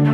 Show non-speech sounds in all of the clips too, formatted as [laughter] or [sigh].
Hello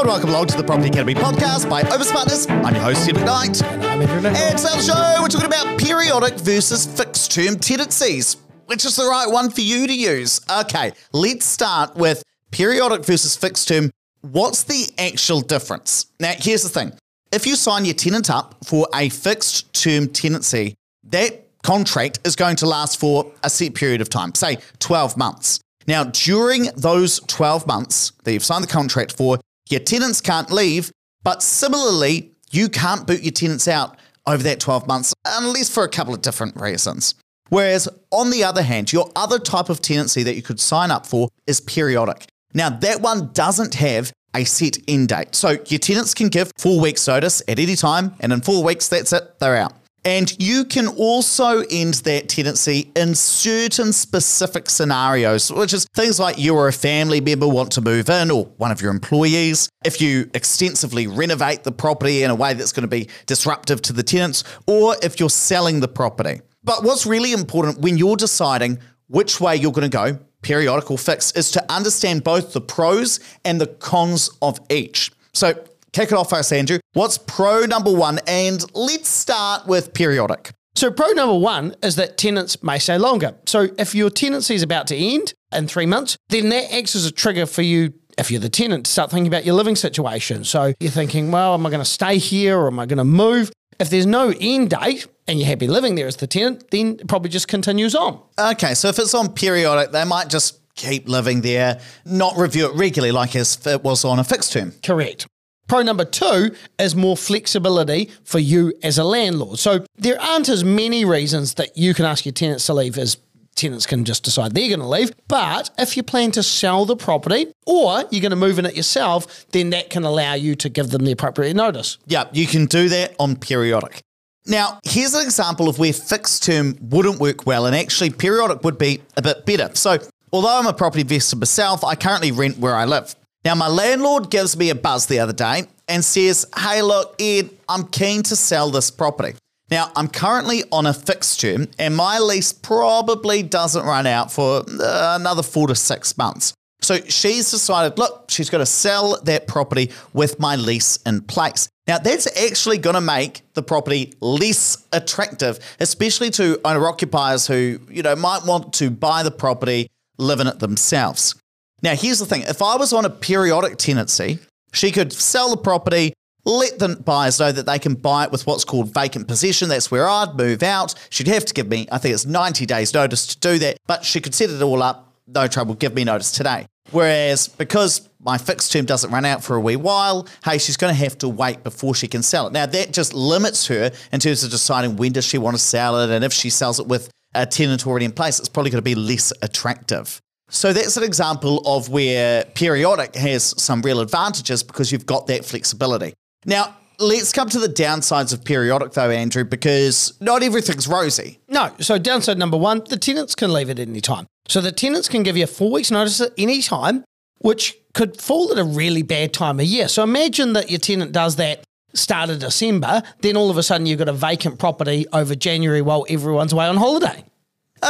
and welcome along to the Property Academy podcast by Opes Partners. I'm your host, Steve McKnight. I'm Andrew. And today on the show, we're talking about periodic versus fixed term tenancies. Which is the right one for you to use? Okay, let's start with periodic versus fixed term. What's the actual difference? Now, here's the thing if you sign your tenant up for a fixed term tenancy, that contract is going to last for a set period of time, say 12 months. Now, during those 12 months that you've signed the contract for, your tenants can't leave, but similarly, you can't boot your tenants out over that 12 months unless for a couple of different reasons. Whereas, on the other hand, your other type of tenancy that you could sign up for is periodic. Now, that one doesn't have a set end date. So, your tenants can give four weeks' notice at any time, and in four weeks, that's it, they're out. And you can also end that tenancy in certain specific scenarios, which is things like you or a family member want to move in or one of your employees. If you extensively renovate the property in a way that's going to be disruptive to the tenants, or if you're selling the property. But what's really important when you're deciding which way you're going to go, periodic or fixed, is to understand both the pros and the cons of each. So, kick it off first, Andrew. What's pro number one? And let's start with periodic. So, pro number one is that tenants may stay longer. So, if your tenancy is about to end in three months, then that acts as a trigger for you, if you're the tenant, to start thinking about your living situation. So, you're thinking, well, am I going to stay here or am I going to move? If there's no end date and you're happy living there as the tenant, then it probably just continues on. Okay, so if it's on periodic, they might just keep living there, not review it regularly like as if it was on a fixed term. Correct. Pro number two is more flexibility for you as a landlord. So there aren't as many reasons that you can ask your tenants to leave as tenants can just decide they're going to leave. But if you plan to sell the property or you're going to move in it yourself, then that can allow you to give them the appropriate notice. Yeah, you can do that on periodic. Now, here's an example of where fixed term wouldn't work well, and actually periodic would be a bit better. So, although I'm a property investor myself, I currently rent where I live. Now, my landlord gives me a buzz the other day and says, Hey, look, Ed, I'm keen to sell this property. Now, I'm currently on a fixed term, and my lease probably doesn't run out for uh, another four to six months. So she's decided, look, she's going to sell that property with my lease in place. Now, that's actually going to make the property less attractive, especially to owner occupiers who, you know, might want to buy the property, live in it themselves. Now, here's the thing if I was on a periodic tenancy, she could sell the property, let the buyers know that they can buy it with what's called vacant possession. That's where I'd move out. She'd have to give me, I think it's 90 days notice to do that, but she could set it all up, no trouble, give me notice today. Whereas because my fixed term doesn't run out for a wee while, hey, she's going to have to wait before she can sell it. Now, that just limits her in terms of deciding when does she want to sell it, and if she sells it with a tenant already in place, it's probably going to be less attractive. So that's an example of where periodic has some real advantages because you've got that flexibility. Now, let's come to the downsides of periodic though, Andrew, because not everything's rosy. No. So, downside number one, the tenants can leave at any time. So, the tenants can give you four weeks' notice at any time, which could fall at a really bad time of year. So, imagine that your tenant does that start of December, then all of a sudden you've got a vacant property over January while everyone's away on holiday.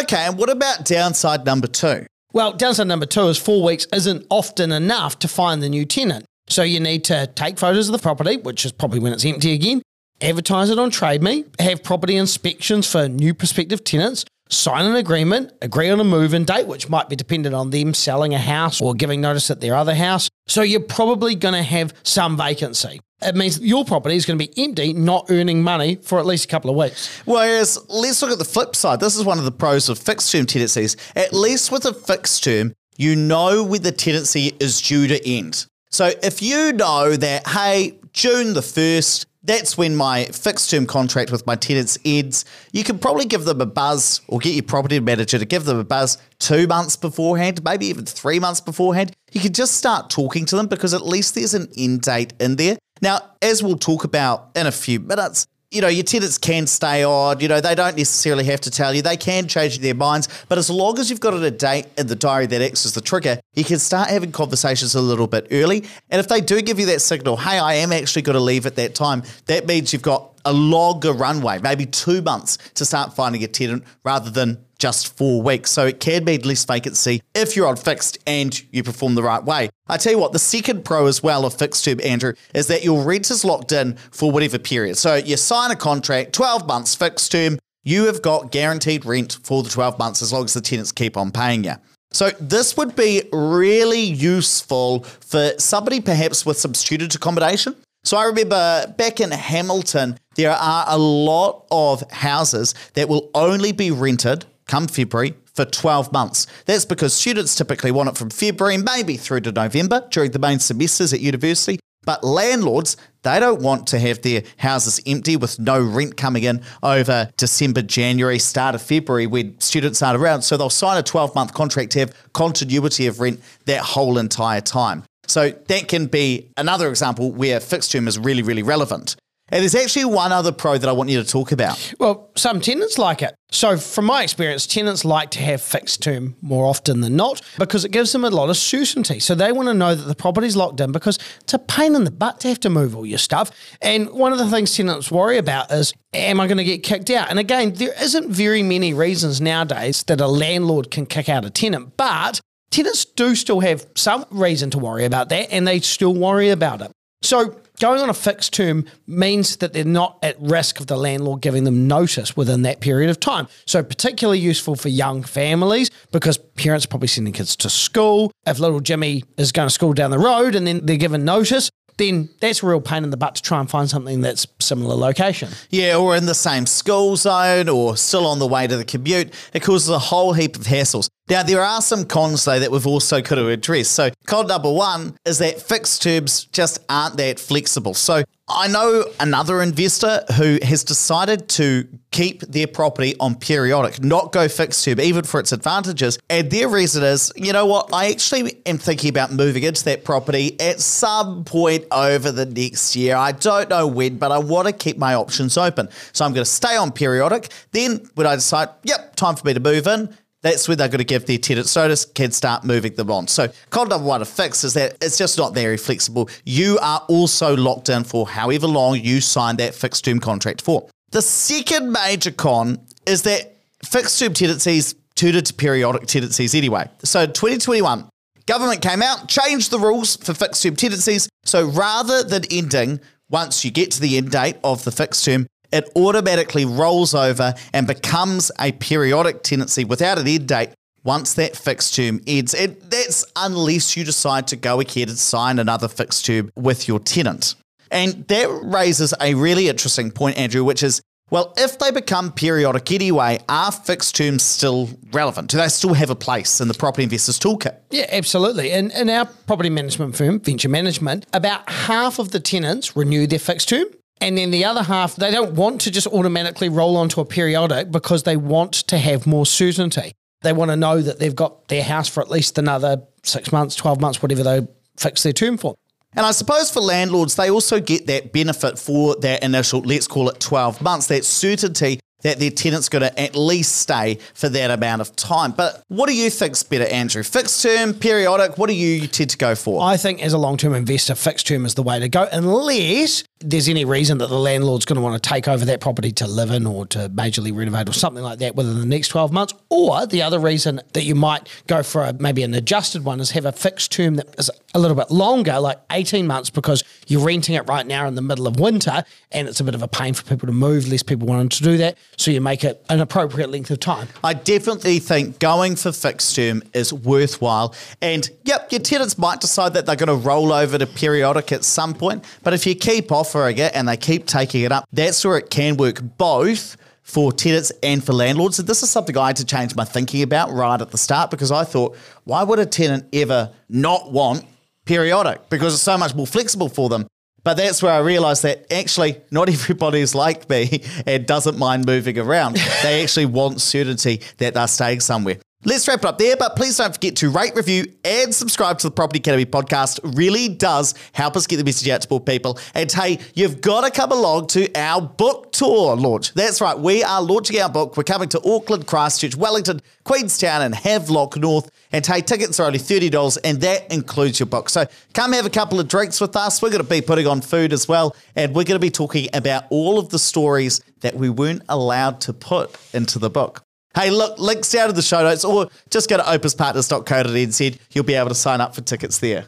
Okay, and what about downside number two? Well, downside number two is four weeks isn't often enough to find the new tenant. So you need to take photos of the property, which is probably when it's empty again, advertise it on TradeMe, have property inspections for new prospective tenants, sign an agreement, agree on a move-in date, which might be dependent on them selling a house or giving notice at their other house. So you're probably going to have some vacancy. It means your property is going to be empty, not earning money for at least a couple of weeks. Whereas, let's look at the flip side. This is one of the pros of fixed term tenancies. At least with a fixed term, you know when the tenancy is due to end. So if you know that, hey, June the 1st, that's when my fixed term contract with my tenants ends. You can probably give them a buzz or get your property manager to give them a buzz two months beforehand, maybe even three months beforehand. You can just start talking to them because at least there's an end date in there. Now, as we'll talk about in a few minutes, you know, your tenants can stay on, you know, they don't necessarily have to tell you, they can change their minds, but as long as you've got a date in the diary that acts as the trigger, you can start having conversations a little bit early. And if they do give you that signal, hey, I am actually going to leave at that time, that means you've got a longer runway, maybe two months to start finding a tenant rather than just four weeks. So it can be less vacancy if you're on fixed and you perform the right way. I tell you what, the second pro as well of fixed term, Andrew, is that your rent is locked in for whatever period. So you sign a contract, 12 months fixed term, you have got guaranteed rent for the 12 months as long as the tenants keep on paying you. So this would be really useful for somebody perhaps with some student accommodation. So I remember back in Hamilton, there are a lot of houses that will only be rented come February for 12 months. That's because students typically want it from February, maybe through to November during the main semesters at university. But landlords, they don't want to have their houses empty with no rent coming in over December, January, start of February when students aren't around. So they'll sign a 12 month contract to have continuity of rent that whole entire time. So that can be another example where fixed term is really, really relevant. And there's actually one other pro that I want you to talk about. Well, some tenants like it. So, from my experience, tenants like to have fixed term more often than not because it gives them a lot of certainty. So, they want to know that the property's locked in because it's a pain in the butt to have to move all your stuff. And one of the things tenants worry about is, am I going to get kicked out? And again, there isn't very many reasons nowadays that a landlord can kick out a tenant, but tenants do still have some reason to worry about that and they still worry about it. So, going on a fixed term means that they're not at risk of the landlord giving them notice within that period of time. So, particularly useful for young families because parents are probably sending kids to school. If little Jimmy is going to school down the road and then they're given notice, then that's a real pain in the butt to try and find something that's similar location. Yeah, or in the same school zone or still on the way to the commute. It causes a whole heap of hassles. Now, there are some cons, though, that we've also got to address. So, con number one is that fixed terms just aren't that flexible. So, I know another investor who has decided to keep their property on periodic, not go fixed term, even for its advantages. And their reason is, you know what, I actually am thinking about moving into that property at some point over the next year. I don't know when, but I want to keep my options open. So I'm going to stay on periodic. Then when I decide, yep, time for me to move in, that's when they're going to give their tenants notice, can start moving them on. So, con number one of fix is that it's just not very flexible. You are also locked in for however long you signed that fixed term contract for. The second major con is that fixed term tenancies turned into periodic tenancies anyway. So, 2021, government came out, changed the rules for fixed term tenancies. So, rather than ending once you get to the end date of the fixed term, it automatically rolls over and becomes a periodic tenancy without an end date once that fixed term ends. And that's unless you decide to go ahead and sign another fixed term with your tenant. And that raises a really interesting point, Andrew, which is well, if they become periodic anyway, are fixed terms still relevant? Do they still have a place in the property investors toolkit? Yeah, absolutely. And in our property management firm, Venture Management, about half of the tenants renew their fixed term and then the other half, they don't want to just automatically roll onto a periodic because they want to have more certainty. They want to know that they've got their house for at least another six months, 12 months, whatever they fix their term for. And I suppose for landlords, they also get that benefit for that initial, let's call it 12 months, that certainty that their tenant's going to at least stay for that amount of time. But what do you think's better, Andrew? Fixed term, periodic? What do you tend to go for? I think as a long term investor, fixed term is the way to go, unless there's any reason that the landlord's going to want to take over that property to live in or to majorly renovate or something like that within the next 12 months. Or the other reason that you might go for a, maybe an adjusted one is have a fixed term that is a little bit longer, like 18 months, because you're renting it right now in the middle of winter and it's a bit of a pain for people to move, less people wanting to do that. So you make it an appropriate length of time. I definitely think going for fixed term is worthwhile. And yep, your tenants might decide that they're going to roll over to periodic at some point. But if you keep off offering it and they keep taking it up, that's where it can work both for tenants and for landlords. And this is something I had to change my thinking about right at the start because I thought, why would a tenant ever not want periodic? Because it's so much more flexible for them. But that's where I realized that actually not [laughs] everybody is like me and doesn't mind moving around. [laughs] they actually want certainty that they're staying somewhere. Let's wrap it up there, but please don't forget to rate, review, and subscribe to the Property Academy podcast. Really does help us get the message out to more people. And hey, you've got to come along to our book tour launch. That's right, we are launching our book. We're coming to Auckland, Christchurch, Wellington, Queenstown, and Havelock North. And hey, tickets are only $30, and that includes your book. So come have a couple of drinks with us. We're going to be putting on food as well, and we're going to be talking about all of the stories that we weren't allowed to put into the book. Hey, look, links down in the show notes, or just go to opespartners.co.nz. You'll be able to sign up for tickets there.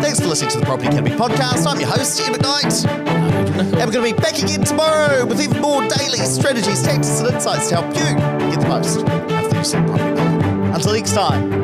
Thanks for listening to the Property Academy podcast. I'm your host, Ian McKnight. And we're going to be back again tomorrow with even more daily strategies, tactics, and insights to help you get the most out of the property. Until next time.